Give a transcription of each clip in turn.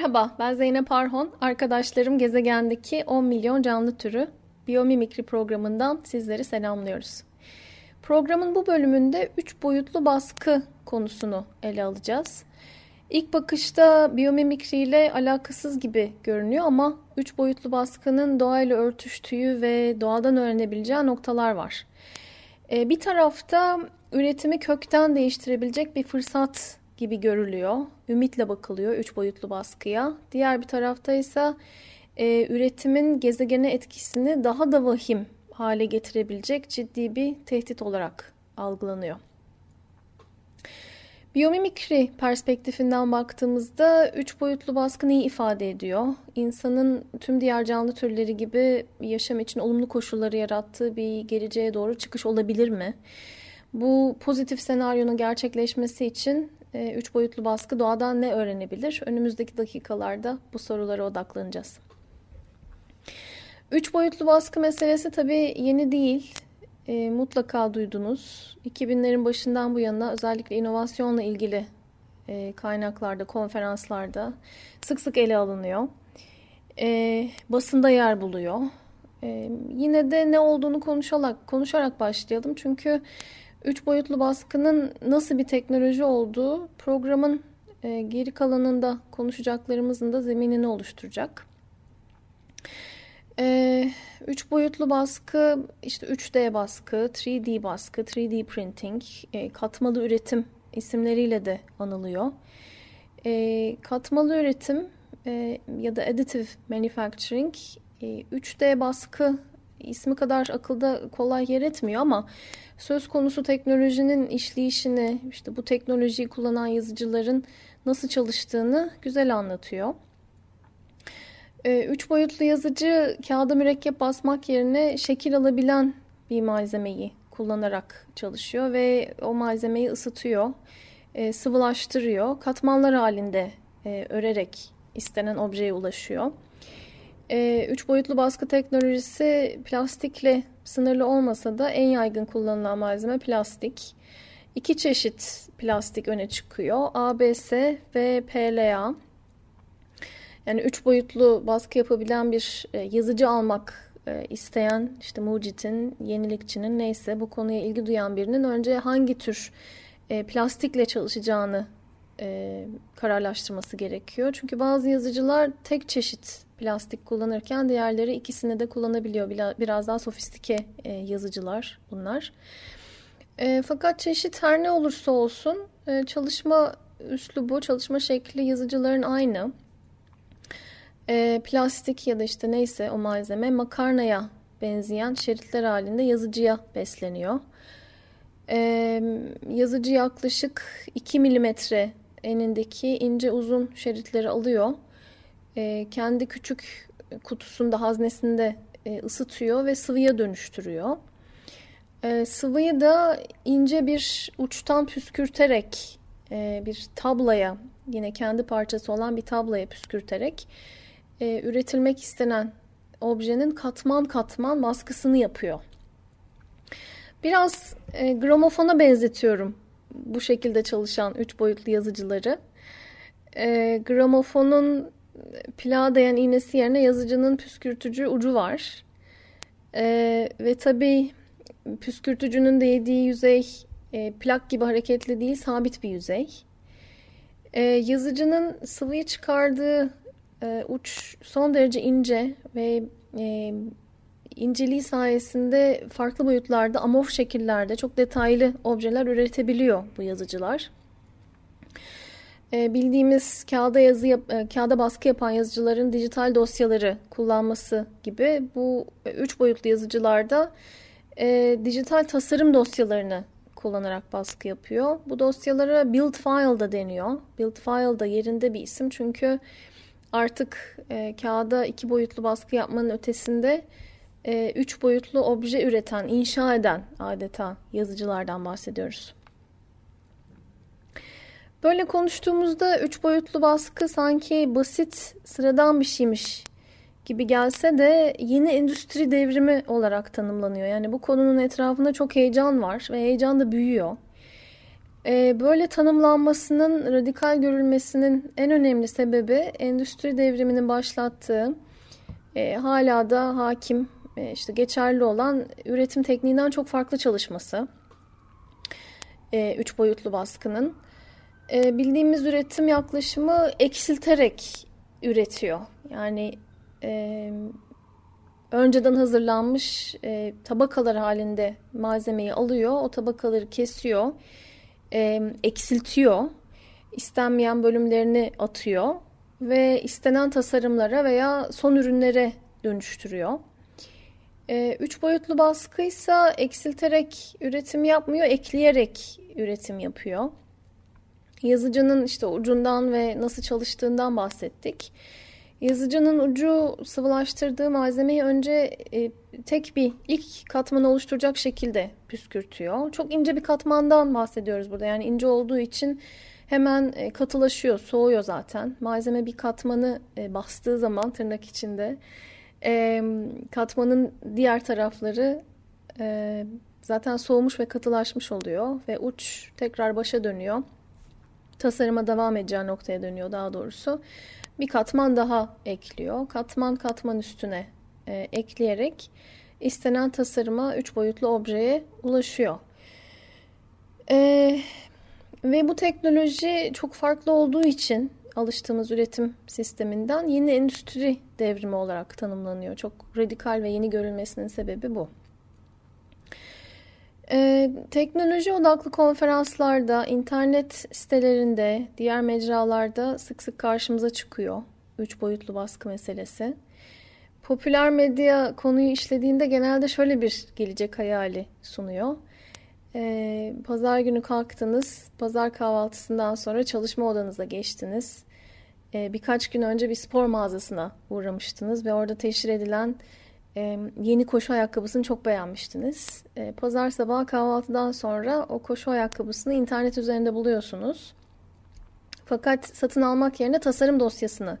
Merhaba, ben Zeynep Arhon. Arkadaşlarım gezegendeki 10 milyon canlı türü Biyomimikri programından sizleri selamlıyoruz. Programın bu bölümünde 3 boyutlu baskı konusunu ele alacağız. İlk bakışta biyomimikri ile alakasız gibi görünüyor ama 3 boyutlu baskının doğayla örtüştüğü ve doğadan öğrenebileceği noktalar var. Ee, bir tarafta üretimi kökten değiştirebilecek bir fırsat gibi görülüyor. Ümitle bakılıyor üç boyutlu baskıya. Diğer bir tarafta ise e, üretimin gezegene etkisini daha da vahim hale getirebilecek ciddi bir tehdit olarak algılanıyor. Biyomimikri perspektifinden baktığımızda üç boyutlu baskı neyi ifade ediyor? İnsanın tüm diğer canlı türleri gibi yaşam için olumlu koşulları yarattığı bir geleceğe doğru çıkış olabilir mi? Bu pozitif senaryonun gerçekleşmesi için e, üç boyutlu baskı doğadan ne öğrenebilir? Önümüzdeki dakikalarda bu sorulara odaklanacağız. Üç boyutlu baskı meselesi tabii yeni değil. E, mutlaka duydunuz. 2000'lerin başından bu yana özellikle inovasyonla ilgili e, kaynaklarda, konferanslarda sık sık ele alınıyor. E, basında yer buluyor. E, yine de ne olduğunu konuşarak, konuşarak başlayalım. Çünkü Üç boyutlu baskının nasıl bir teknoloji olduğu programın e, geri kalanında konuşacaklarımızın da zeminini oluşturacak. E, üç boyutlu baskı, işte 3D baskı, 3D baskı, 3D printing, e, katmalı üretim isimleriyle de anılıyor. E, katmalı üretim e, ya da additive manufacturing, e, 3D baskı ismi kadar akılda kolay yer etmiyor ama söz konusu teknolojinin işleyişini, işte bu teknolojiyi kullanan yazıcıların nasıl çalıştığını güzel anlatıyor. Ee, üç boyutlu yazıcı kağıda mürekkep basmak yerine şekil alabilen bir malzemeyi kullanarak çalışıyor ve o malzemeyi ısıtıyor, e, sıvılaştırıyor, katmanlar halinde e, örerek istenen objeye ulaşıyor. E, üç boyutlu baskı teknolojisi plastikle sınırlı olmasa da en yaygın kullanılan malzeme plastik. İki çeşit plastik öne çıkıyor. ABS ve PLA. Yani üç boyutlu baskı yapabilen bir e, yazıcı almak e, isteyen işte mucitin, yenilikçinin neyse bu konuya ilgi duyan birinin önce hangi tür e, plastikle çalışacağını kararlaştırması gerekiyor. Çünkü bazı yazıcılar tek çeşit plastik kullanırken diğerleri ikisini de kullanabiliyor. Biraz daha sofistike e, yazıcılar bunlar. E, fakat çeşit her ne olursa olsun e, çalışma üslubu, çalışma şekli yazıcıların aynı. Plastik ya da işte neyse o malzeme makarnaya benzeyen şeritler halinde yazıcıya besleniyor. Yazıcı yaklaşık 2 milimetre enindeki ince uzun şeritleri alıyor e, kendi küçük kutusunda, haznesinde e, ısıtıyor ve sıvıya dönüştürüyor. E, sıvıyı da ince bir uçtan püskürterek e, bir tablaya, yine kendi parçası olan bir tablaya püskürterek e, üretilmek istenen objenin katman katman baskısını yapıyor. Biraz e, gramofona benzetiyorum bu şekilde çalışan üç boyutlu yazıcıları. E, gramofonun plağa dayan iğnesi yerine yazıcının püskürtücü ucu var. Ee, ve tabii püskürtücünün değdiği yüzey e, plak gibi hareketli değil, sabit bir yüzey. Ee, yazıcının sıvıyı çıkardığı e, uç son derece ince ve e, inceliği sayesinde farklı boyutlarda, amorf şekillerde çok detaylı objeler üretebiliyor bu yazıcılar. E, bildiğimiz kağıda yazı yap, e, kağıda baskı yapan yazıcıların dijital dosyaları kullanması gibi bu üç boyutlu yazıcılarda e, dijital tasarım dosyalarını kullanarak baskı yapıyor. Bu dosyalara build file da deniyor. Build file da yerinde bir isim çünkü artık e, kağıda iki boyutlu baskı yapmanın ötesinde e, üç boyutlu obje üreten, inşa eden adeta yazıcılardan bahsediyoruz. Böyle konuştuğumuzda üç boyutlu baskı sanki basit, sıradan bir şeymiş gibi gelse de yeni endüstri devrimi olarak tanımlanıyor. Yani bu konunun etrafında çok heyecan var ve heyecan da büyüyor. Ee, böyle tanımlanmasının radikal görülmesinin en önemli sebebi endüstri devriminin başlattığı e, hala da hakim e, işte geçerli olan üretim tekniğinden çok farklı çalışması. E, üç boyutlu baskının. E, bildiğimiz üretim yaklaşımı eksilterek üretiyor. Yani e, önceden hazırlanmış e, tabakalar halinde malzemeyi alıyor, o tabakaları kesiyor, e, eksiltiyor, istenmeyen bölümlerini atıyor ve istenen tasarımlara veya son ürünlere dönüştürüyor. E, üç boyutlu baskıysa eksilterek üretim yapmıyor, ekleyerek üretim yapıyor. Yazıcının işte ucundan ve nasıl çalıştığından bahsettik. Yazıcının ucu sıvılaştırdığı malzemeyi önce e, tek bir ilk katmanı oluşturacak şekilde püskürtüyor. Çok ince bir katmandan bahsediyoruz burada. Yani ince olduğu için hemen e, katılaşıyor, soğuyor zaten. Malzeme bir katmanı e, bastığı zaman tırnak içinde e, katmanın diğer tarafları e, zaten soğumuş ve katılaşmış oluyor ve uç tekrar başa dönüyor. Tasarıma devam edeceği noktaya dönüyor daha doğrusu bir katman daha ekliyor. Katman katman üstüne e, ekleyerek istenen tasarıma üç boyutlu objeye ulaşıyor. E, ve bu teknoloji çok farklı olduğu için alıştığımız üretim sisteminden yeni endüstri devrimi olarak tanımlanıyor. Çok radikal ve yeni görülmesinin sebebi bu. Ee, teknoloji odaklı konferanslarda, internet sitelerinde, diğer mecralarda sık sık karşımıza çıkıyor. Üç boyutlu baskı meselesi. Popüler medya konuyu işlediğinde genelde şöyle bir gelecek hayali sunuyor. Ee, pazar günü kalktınız, pazar kahvaltısından sonra çalışma odanıza geçtiniz. Ee, birkaç gün önce bir spor mağazasına uğramıştınız ve orada teşhir edilen e, yeni koşu ayakkabısını çok beğenmiştiniz. E, pazar sabahı kahvaltıdan sonra o koşu ayakkabısını internet üzerinde buluyorsunuz. Fakat satın almak yerine tasarım dosyasını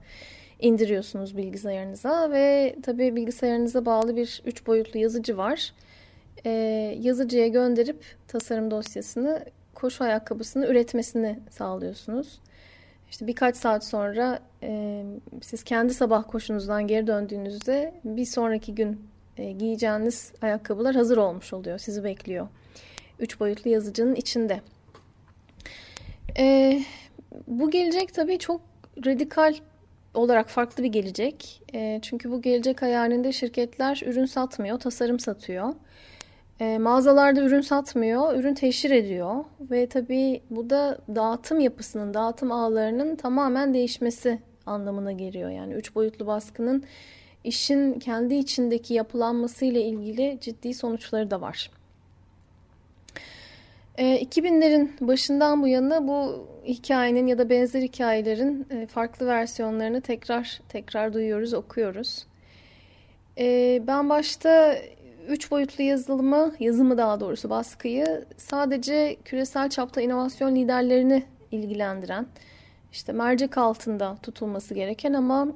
indiriyorsunuz bilgisayarınıza ve tabii bilgisayarınıza bağlı bir üç boyutlu yazıcı var. E, yazıcıya gönderip tasarım dosyasını koşu ayakkabısını üretmesini sağlıyorsunuz. İşte birkaç saat sonra e, siz kendi sabah koşunuzdan geri döndüğünüzde bir sonraki gün e, giyeceğiniz ayakkabılar hazır olmuş oluyor. Sizi bekliyor. Üç boyutlu yazıcının içinde. E, bu gelecek tabii çok radikal olarak farklı bir gelecek. E, çünkü bu gelecek hayalinde şirketler ürün satmıyor, tasarım satıyor. E, mağazalarda ürün satmıyor, ürün teşhir ediyor ve tabii bu da dağıtım yapısının, dağıtım ağlarının tamamen değişmesi anlamına geliyor. Yani üç boyutlu baskının işin kendi içindeki yapılanması ile ilgili ciddi sonuçları da var. E, 2000'lerin başından bu yana bu hikayenin ya da benzer hikayelerin e, farklı versiyonlarını tekrar tekrar duyuyoruz, okuyoruz. E, ben başta üç boyutlu yazılımı, yazımı daha doğrusu baskıyı sadece küresel çapta inovasyon liderlerini ilgilendiren, işte mercek altında tutulması gereken ama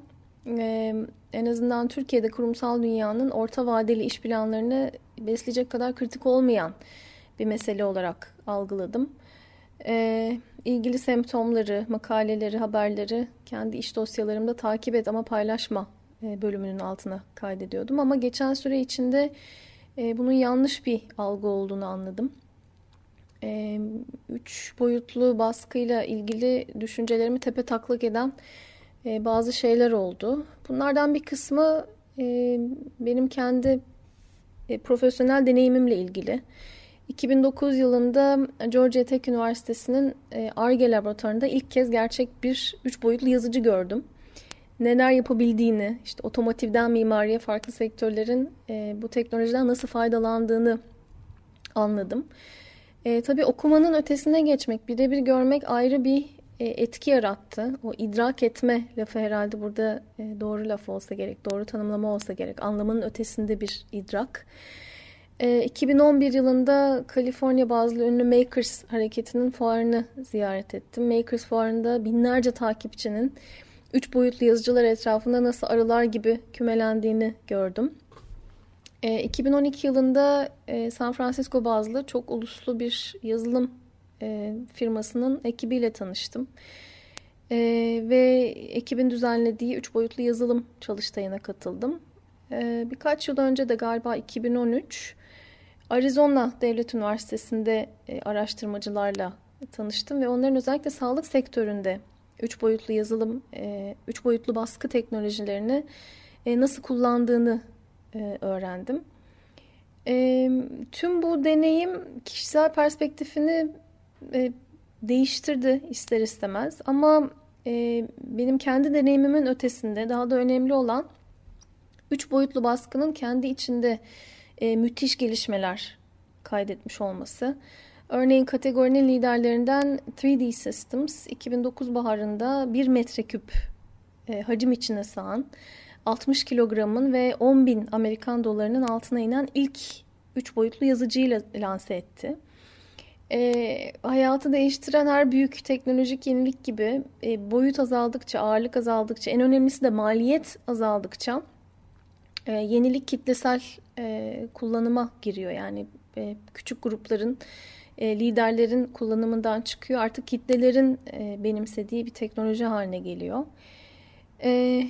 e, en azından Türkiye'de kurumsal dünyanın orta vadeli iş planlarını besleyecek kadar kritik olmayan bir mesele olarak algıladım. E, ilgili semptomları, makaleleri, haberleri kendi iş dosyalarımda takip et ama paylaşma e, bölümünün altına kaydediyordum. Ama geçen süre içinde e, bunun yanlış bir algı olduğunu anladım. E, üç boyutlu baskıyla ilgili düşüncelerimi tepe taklak eden bazı şeyler oldu. Bunlardan bir kısmı benim kendi profesyonel deneyimimle ilgili. 2009 yılında Georgia Tech Üniversitesi'nin ARGE laboratuvarında ilk kez gerçek bir üç boyutlu yazıcı gördüm. Neler yapabildiğini, işte otomotivden mimariye farklı sektörlerin e, bu teknolojiden nasıl faydalandığını anladım. E, tabii okumanın ötesine geçmek, birebir görmek ayrı bir e, etki yarattı. O idrak etme lafı herhalde burada e, doğru laf olsa gerek, doğru tanımlama olsa gerek. Anlamının ötesinde bir idrak. E, 2011 yılında Kaliforniya bazlı ünlü Makers hareketinin fuarını ziyaret ettim. Makers fuarında binlerce takipçinin üç boyutlu yazıcılar etrafında nasıl arılar gibi kümelendiğini gördüm. 2012 yılında San Francisco bazlı çok uluslu bir yazılım e, firmasının ekibiyle tanıştım. E, ve ekibin düzenlediği üç boyutlu yazılım çalıştayına katıldım. E, birkaç yıl önce de galiba 2013 Arizona Devlet Üniversitesi'nde e, araştırmacılarla tanıştım ve onların özellikle sağlık sektöründe üç boyutlu yazılım, e, üç boyutlu baskı teknolojilerini e, nasıl kullandığını e, öğrendim. E, tüm bu deneyim kişisel perspektifini e, değiştirdi ister istemez. Ama e, benim kendi deneyimimin ötesinde daha da önemli olan üç boyutlu baskının kendi içinde müthiş gelişmeler kaydetmiş olması. Örneğin kategorinin liderlerinden 3D Systems 2009 baharında 1 metreküp e, hacim içine sığan 60 kilogramın ve 10 bin Amerikan dolarının altına inen ilk 3 boyutlu yazıcıyla lanse etti e, hayatı değiştiren her büyük teknolojik yenilik gibi e, boyut azaldıkça, ağırlık azaldıkça, en önemlisi de maliyet azaldıkça e, yenilik kitlesel e, kullanıma giriyor. Yani e, küçük grupların, e, liderlerin kullanımından çıkıyor. Artık kitlelerin e, benimsediği bir teknoloji haline geliyor. E,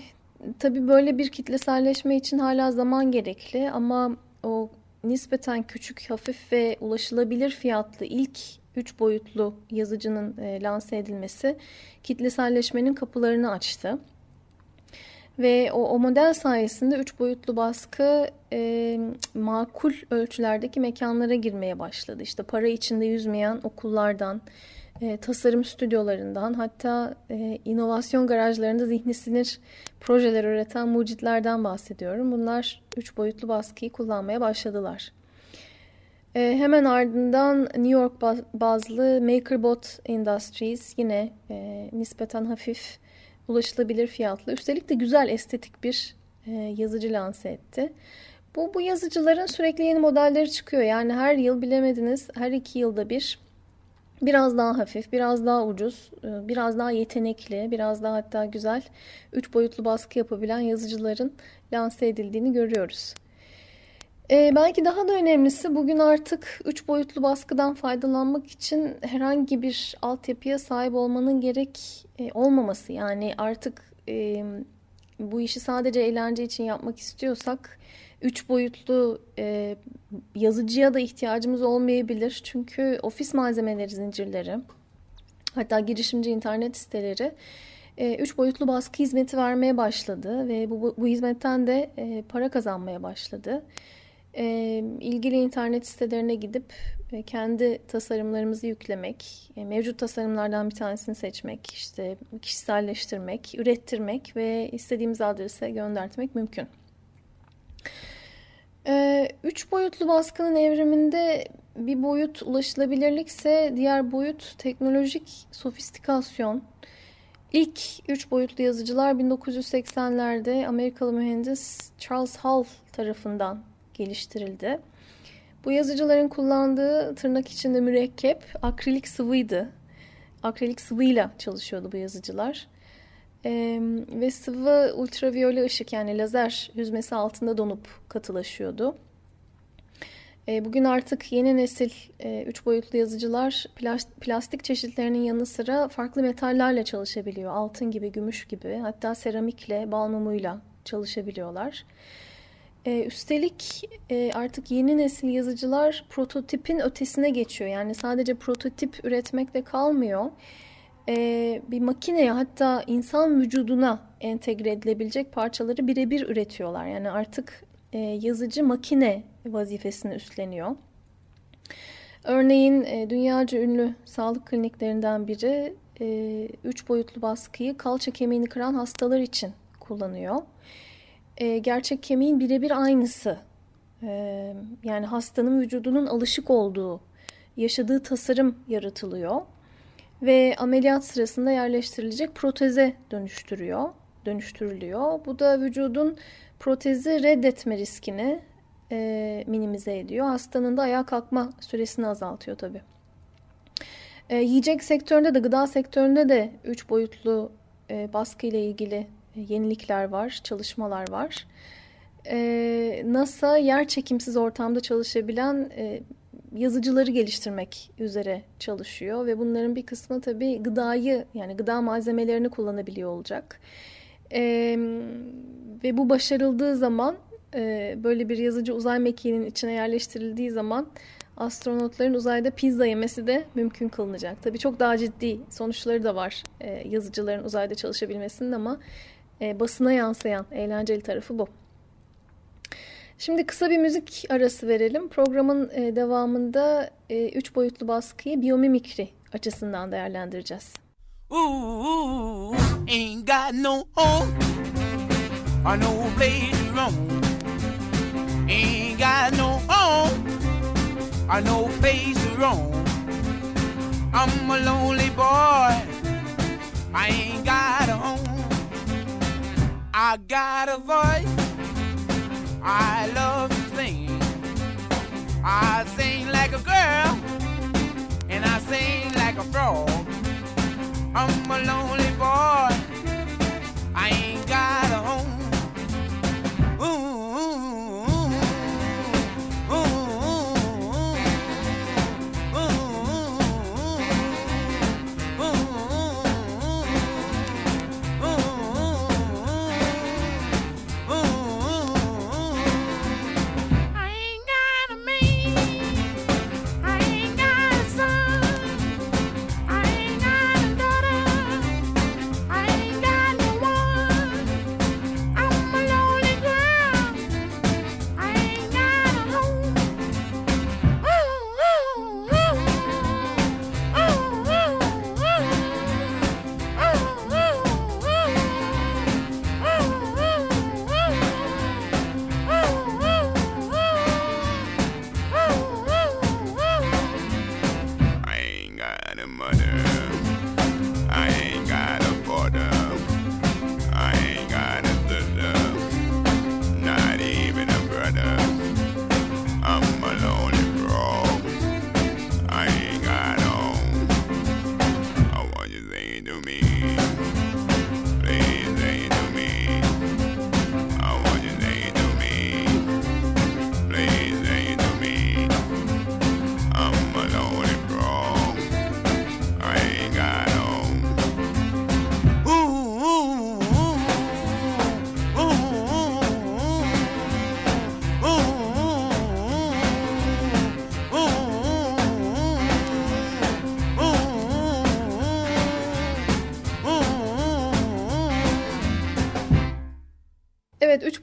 tabii böyle bir kitleselleşme için hala zaman gerekli ama o nispeten küçük, hafif ve ulaşılabilir fiyatlı ilk üç boyutlu yazıcının e, lanse edilmesi kitleselleşmenin kapılarını açtı. Ve o, o model sayesinde üç boyutlu baskı e, makul ölçülerdeki mekanlara girmeye başladı. İşte para içinde yüzmeyen okullardan, e, tasarım stüdyolarından hatta e, inovasyon garajlarında zihni sinir projeler üreten mucitlerden bahsediyorum. Bunlar üç boyutlu baskıyı kullanmaya başladılar. E, hemen ardından New York bazlı MakerBot Industries yine e, nispeten hafif ulaşılabilir fiyatlı üstelik de güzel estetik bir e, yazıcı lanse etti. Bu, bu yazıcıların sürekli yeni modelleri çıkıyor. Yani her yıl bilemediniz her iki yılda bir biraz daha hafif, biraz daha ucuz, e, biraz daha yetenekli, biraz daha hatta güzel üç boyutlu baskı yapabilen yazıcıların lanse edildiğini görüyoruz. Ee, belki daha da önemlisi bugün artık üç boyutlu baskıdan faydalanmak için herhangi bir altyapıya sahip olmanın gerek e, olmaması. Yani artık e, bu işi sadece eğlence için yapmak istiyorsak üç boyutlu e, yazıcıya da ihtiyacımız olmayabilir. Çünkü ofis malzemeleri zincirleri hatta girişimci internet siteleri e, üç boyutlu baskı hizmeti vermeye başladı ve bu, bu, bu hizmetten de e, para kazanmaya başladı. E, ilgili internet sitelerine gidip e, kendi tasarımlarımızı yüklemek, e, mevcut tasarımlardan bir tanesini seçmek, işte kişiselleştirmek, ürettirmek ve istediğimiz adrese göndertmek mümkün. Ee, üç boyutlu baskının evriminde bir boyut ulaşılabilirlikse diğer boyut teknolojik sofistikasyon. İlk üç boyutlu yazıcılar 1980'lerde Amerikalı mühendis Charles Hull tarafından geliştirildi. Bu yazıcıların kullandığı tırnak içinde mürekkep akrilik sıvıydı. Akrilik sıvıyla çalışıyordu bu yazıcılar. E, ve sıvı ultraviyole ışık yani lazer hüzmesi altında donup katılaşıyordu. E, bugün artık yeni nesil e, üç boyutlu yazıcılar plastik çeşitlerinin yanı sıra farklı metallerle çalışabiliyor. Altın gibi, gümüş gibi hatta seramikle, bal mumuyla çalışabiliyorlar. E, üstelik e, artık yeni nesil yazıcılar prototipin ötesine geçiyor. Yani sadece prototip üretmekle kalmıyor e, bir makineye hatta insan vücuduna entegre edilebilecek parçaları birebir üretiyorlar. Yani artık e, yazıcı makine vazifesini üstleniyor. Örneğin e, dünyaca ünlü sağlık kliniklerinden biri e, üç boyutlu baskıyı kalça kemiğini kıran hastalar için kullanıyor. E, gerçek kemiğin birebir aynısı. E, yani hastanın vücudunun alışık olduğu, yaşadığı tasarım yaratılıyor ve ameliyat sırasında yerleştirilecek proteze dönüştürüyor, dönüştürülüyor. Bu da vücudun protezi reddetme riskini e, minimize ediyor. Hastanın da ayağa kalkma süresini azaltıyor tabii. E, yiyecek sektöründe de gıda sektöründe de üç boyutlu e, baskı ile ilgili e, yenilikler var, çalışmalar var. E, NASA yer çekimsiz ortamda çalışabilen e, yazıcıları geliştirmek üzere çalışıyor ve bunların bir kısmı tabii gıdayı yani gıda malzemelerini kullanabiliyor olacak. E, ve bu başarıldığı zaman e, böyle bir yazıcı uzay mekiğinin içine yerleştirildiği zaman astronotların uzayda pizza yemesi de mümkün kılınacak. Tabii çok daha ciddi sonuçları da var e, yazıcıların uzayda çalışabilmesinin ama e, basına yansıyan eğlenceli tarafı bu. Şimdi kısa bir müzik arası verelim. Programın e, devamında e, üç boyutlu baskıyı biyomimikri açısından değerlendireceğiz. Ooh, ain't got no home or no place to roam. Ain't got no home or no place to roam. I'm a lonely boy. I ain't got a home. I got a voice. I love to sing. I sing like a girl, and I sing like a frog. I'm a lonely boy. I ain't got a home.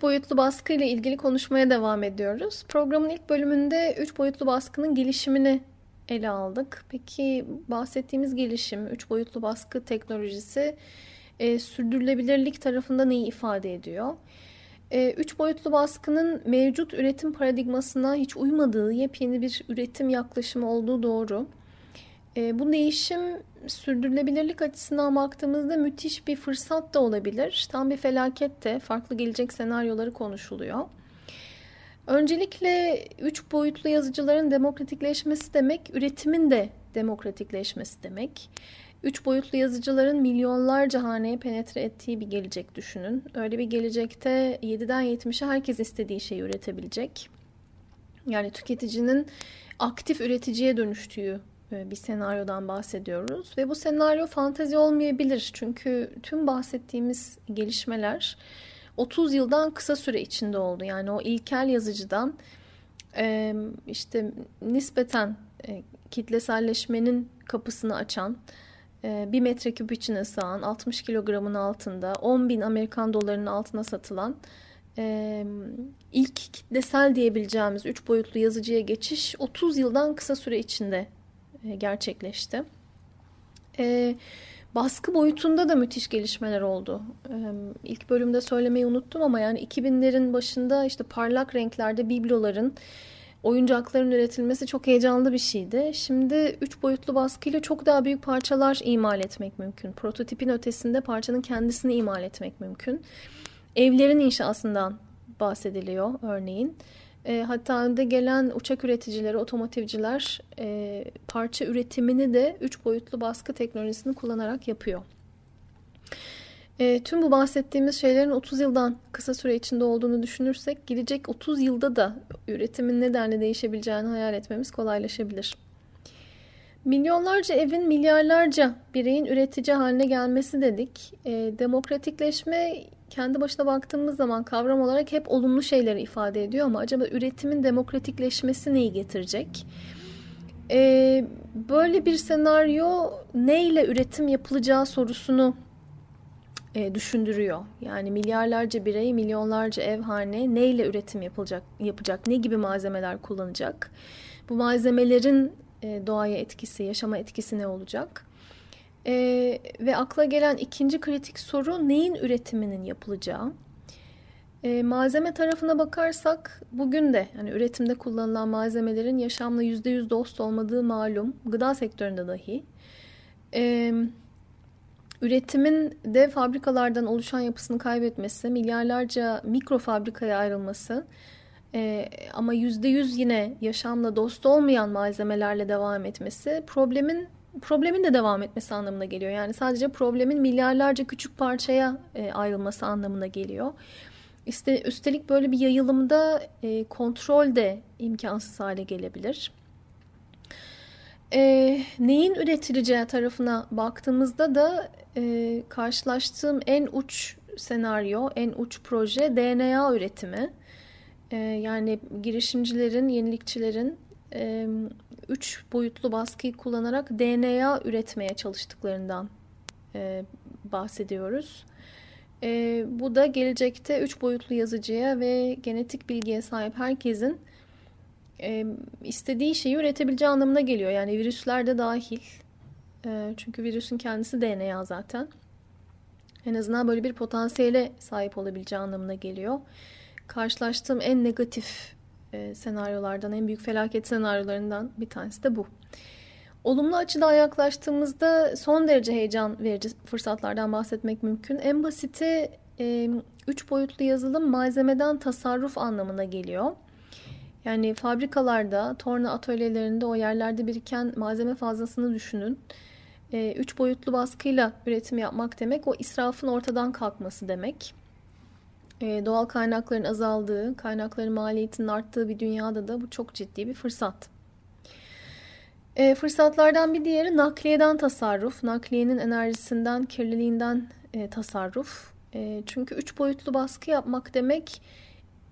Boyutlu baskı ile ilgili konuşmaya devam ediyoruz. Programın ilk bölümünde üç boyutlu baskının gelişimini ele aldık. Peki bahsettiğimiz gelişim, üç boyutlu baskı teknolojisi e, sürdürülebilirlik tarafında neyi ifade ediyor? E, üç boyutlu baskının mevcut üretim paradigmasına hiç uymadığı yepyeni bir üretim yaklaşımı olduğu doğru. E, bu değişim sürdürülebilirlik açısından baktığımızda müthiş bir fırsat da olabilir. Tam bir felaket de farklı gelecek senaryoları konuşuluyor. Öncelikle üç boyutlu yazıcıların demokratikleşmesi demek, üretimin de demokratikleşmesi demek. Üç boyutlu yazıcıların milyonlarca haneye penetre ettiği bir gelecek düşünün. Öyle bir gelecekte 7'den 70'e herkes istediği şeyi üretebilecek. Yani tüketicinin aktif üreticiye dönüştüğü bir senaryodan bahsediyoruz ve bu senaryo fantezi olmayabilir çünkü tüm bahsettiğimiz gelişmeler 30 yıldan kısa süre içinde oldu. Yani o ilkel yazıcıdan e, işte nispeten e, kitleselleşmenin kapısını açan bir metreküp içine sığan 60 kilogramın altında 10 bin Amerikan dolarının altına satılan e, ilk kitlesel diyebileceğimiz üç boyutlu yazıcıya geçiş 30 yıldan kısa süre içinde e, gerçekleşti. E, baskı boyutunda da müthiş gelişmeler oldu. E, ilk bölümde söylemeyi unuttum ama yani 2000'lerin başında işte parlak renklerde bibloların oyuncakların üretilmesi çok heyecanlı bir şeydi. Şimdi 3 boyutlu baskıyla çok daha büyük parçalar imal etmek mümkün. Prototipin ötesinde parçanın kendisini imal etmek mümkün. Evlerin inşasından bahsediliyor örneğin. E, hatta önde gelen uçak üreticileri, otomotivciler e, parça üretimini de 3 boyutlu baskı teknolojisini kullanarak yapıyor. E, tüm bu bahsettiğimiz şeylerin 30 yıldan kısa süre içinde olduğunu düşünürsek gelecek 30 yılda da üretimin nedenle değişebileceğini hayal etmemiz kolaylaşabilir. Milyonlarca evin milyarlarca bireyin üretici haline gelmesi dedik. E, demokratikleşme kendi başına baktığımız zaman kavram olarak hep olumlu şeyleri ifade ediyor ama acaba üretimin demokratikleşmesi neyi getirecek? E, böyle bir senaryo neyle üretim yapılacağı sorusunu e, düşündürüyor. Yani milyarlarca birey, milyonlarca ev hane neyle üretim yapılacak, yapacak, ne gibi malzemeler kullanacak? Bu malzemelerin e, doğaya etkisi, yaşama etkisi ne olacak? E, ve akla gelen ikinci kritik soru neyin üretiminin yapılacağı? E, malzeme tarafına bakarsak bugün de yani üretimde kullanılan malzemelerin yaşamla yüzde yüz dost olmadığı malum. Gıda sektöründe dahi. Evet Üretimin de fabrikalardan oluşan yapısını kaybetmesi, milyarlarca mikro fabrikaya ayrılması e, ama yüzde yüz yine yaşamla dost olmayan malzemelerle devam etmesi problemin problemin de devam etmesi anlamına geliyor. Yani sadece problemin milyarlarca küçük parçaya e, ayrılması anlamına geliyor. İşte üstelik böyle bir yayılımda e, kontrol de imkansız hale gelebilir. E, neyin üretileceği tarafına baktığımızda da e, karşılaştığım en uç senaryo, en uç proje DNA üretimi. E, yani girişimcilerin, yenilikçilerin e, üç boyutlu baskıyı kullanarak DNA üretmeye çalıştıklarından e, bahsediyoruz. E, bu da gelecekte üç boyutlu yazıcıya ve genetik bilgiye sahip herkesin e, istediği şeyi üretebileceği anlamına geliyor. Yani virüsler de dahil. E, çünkü virüsün kendisi DNA zaten. En azından böyle bir potansiyele sahip olabileceği anlamına geliyor. Karşılaştığım en negatif e, senaryolardan, en büyük felaket senaryolarından bir tanesi de bu. Olumlu açıdan yaklaştığımızda son derece heyecan verici fırsatlardan bahsetmek mümkün. En basiti e, üç boyutlu yazılım malzemeden tasarruf anlamına geliyor. Yani fabrikalarda, torna atölyelerinde o yerlerde biriken malzeme fazlasını düşünün. E, üç boyutlu baskıyla üretim yapmak demek o israfın ortadan kalkması demek. E, doğal kaynakların azaldığı, kaynakların maliyetinin arttığı bir dünyada da bu çok ciddi bir fırsat. E, fırsatlardan bir diğeri nakliyeden tasarruf. Nakliyenin enerjisinden, kirliliğinden e, tasarruf. E, çünkü üç boyutlu baskı yapmak demek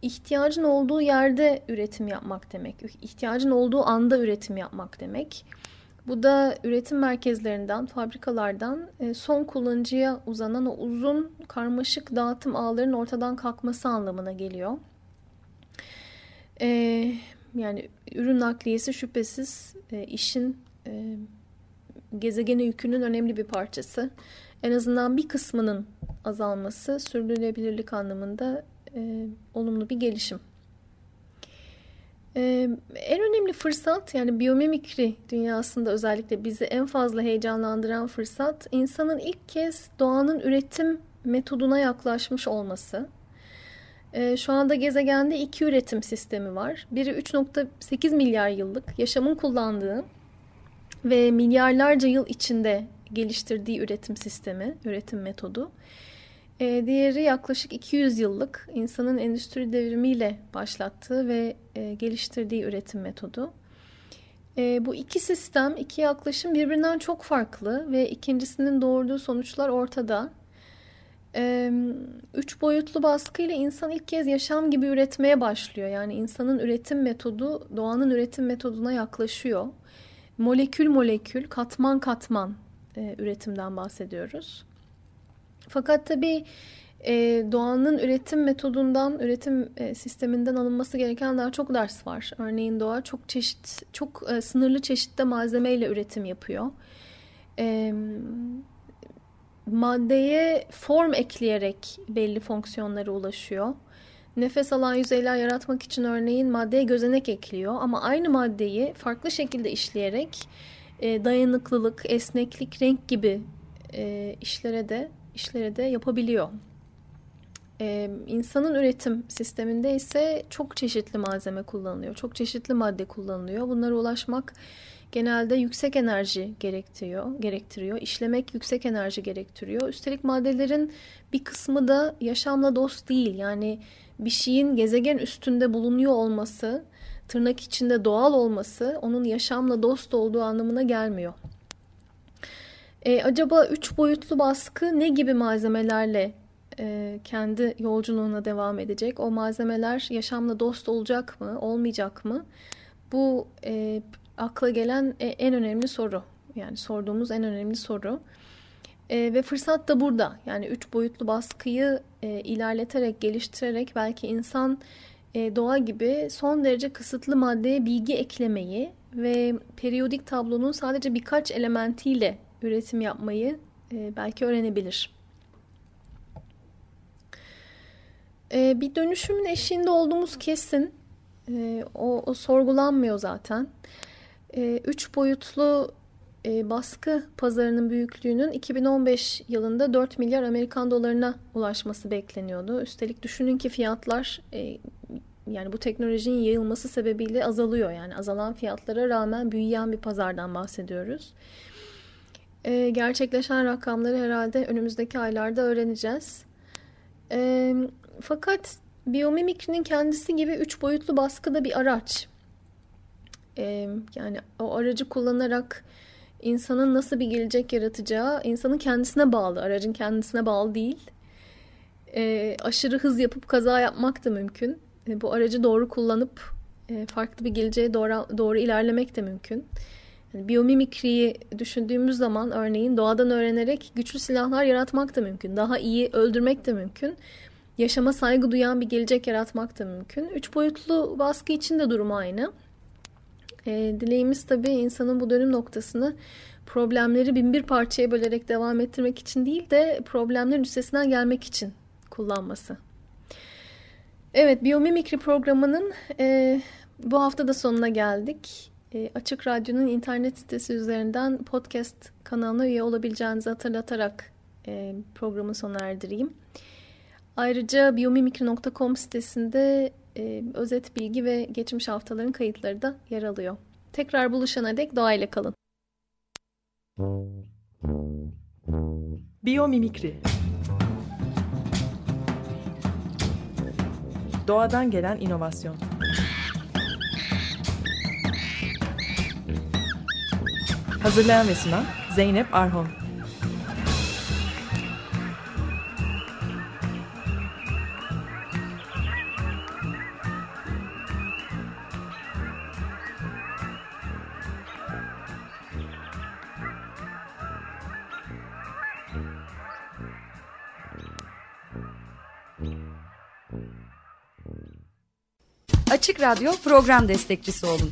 ihtiyacın olduğu yerde üretim yapmak demek. İhtiyacın olduğu anda üretim yapmak demek. Bu da üretim merkezlerinden, fabrikalardan e, son kullanıcıya uzanan o uzun karmaşık dağıtım ağlarının ortadan kalkması anlamına geliyor. E, yani ürün nakliyesi şüphesiz e, işin gezegene yükünün önemli bir parçası. En azından bir kısmının azalması sürdürülebilirlik anlamında olumlu bir gelişim. En önemli fırsat yani biyomimikri dünyasında özellikle bizi en fazla heyecanlandıran fırsat insanın ilk kez doğanın üretim metoduna yaklaşmış olması. Ee, şu anda gezegende iki üretim sistemi var. Biri 3.8 milyar yıllık yaşamın kullandığı ve milyarlarca yıl içinde geliştirdiği üretim sistemi, üretim metodu. E, diğeri yaklaşık 200 yıllık insanın endüstri devrimiyle başlattığı ve e, geliştirdiği üretim metodu. E, bu iki sistem, iki yaklaşım birbirinden çok farklı ve ikincisinin doğurduğu sonuçlar ortada. E, üç boyutlu baskıyla insan ilk kez yaşam gibi üretmeye başlıyor. Yani insanın üretim metodu doğanın üretim metoduna yaklaşıyor. Molekül molekül, katman katman e, üretimden bahsediyoruz. Fakat tabii e, doğanın üretim metodundan, üretim e, sisteminden alınması gereken daha çok ders var. Örneğin doğa çok çeşit, çok e, sınırlı çeşitte malzemeyle üretim yapıyor. E, maddeye form ekleyerek belli fonksiyonlara ulaşıyor. Nefes alan yüzeyler yaratmak için örneğin maddeye gözenek ekliyor ama aynı maddeyi farklı şekilde işleyerek e, dayanıklılık, esneklik, renk gibi e, işlere de işlere de yapabiliyor. Ee, insanın üretim sisteminde ise çok çeşitli malzeme kullanılıyor. Çok çeşitli madde kullanılıyor. Bunlara ulaşmak genelde yüksek enerji gerektiriyor, gerektiriyor. İşlemek yüksek enerji gerektiriyor. Üstelik maddelerin bir kısmı da yaşamla dost değil. Yani bir şeyin gezegen üstünde bulunuyor olması, tırnak içinde doğal olması onun yaşamla dost olduğu anlamına gelmiyor. E, acaba üç boyutlu baskı ne gibi malzemelerle e, kendi yolculuğuna devam edecek? O malzemeler yaşamla dost olacak mı, olmayacak mı? Bu e, akla gelen e, en önemli soru. Yani sorduğumuz en önemli soru. E, ve fırsat da burada. Yani üç boyutlu baskıyı e, ilerleterek, geliştirerek belki insan e, doğa gibi son derece kısıtlı maddeye bilgi eklemeyi ve periyodik tablonun sadece birkaç elementiyle üretim yapmayı e, belki öğrenebilir. E, bir dönüşümün eşiğinde olduğumuz kesin. E, o, o sorgulanmıyor zaten. Üç boyutlu baskı pazarının büyüklüğünün 2015 yılında 4 milyar Amerikan dolarına ulaşması bekleniyordu. Üstelik düşünün ki fiyatlar yani bu teknolojinin yayılması sebebiyle azalıyor. Yani azalan fiyatlara rağmen büyüyen bir pazardan bahsediyoruz. E, gerçekleşen rakamları herhalde önümüzdeki aylarda öğreneceğiz. E, fakat biyomimikrinin kendisi gibi üç boyutlu baskı da bir araç. E, yani o aracı kullanarak insanın nasıl bir gelecek yaratacağı insanın kendisine bağlı. Aracın kendisine bağlı değil. E, aşırı hız yapıp kaza yapmak da mümkün. E, bu aracı doğru kullanıp e, farklı bir geleceğe doğru, doğru ilerlemek de mümkün. Yani biyomimikriyi düşündüğümüz zaman örneğin doğadan öğrenerek güçlü silahlar yaratmak da mümkün. Daha iyi öldürmek de mümkün. Yaşama saygı duyan bir gelecek yaratmak da mümkün. Üç boyutlu baskı için de durum aynı. E, dileğimiz tabii insanın bu dönüm noktasını problemleri bin bir parçaya bölerek devam ettirmek için değil de problemlerin üstesinden gelmek için kullanması. Evet, biyomimikri programının e, bu hafta da sonuna geldik. E, Açık Radyo'nun internet sitesi üzerinden podcast kanalına üye olabileceğinizi hatırlatarak e, programın sona erdireyim. Ayrıca biyomimikri.com sitesinde e, özet bilgi ve geçmiş haftaların kayıtları da yer alıyor. Tekrar buluşana dek doğayla kalın. Biyomimikri Doğadan gelen inovasyon Hazırlayan ve sunan Zeynep Arhon Açık Radyo program destekçisi olun.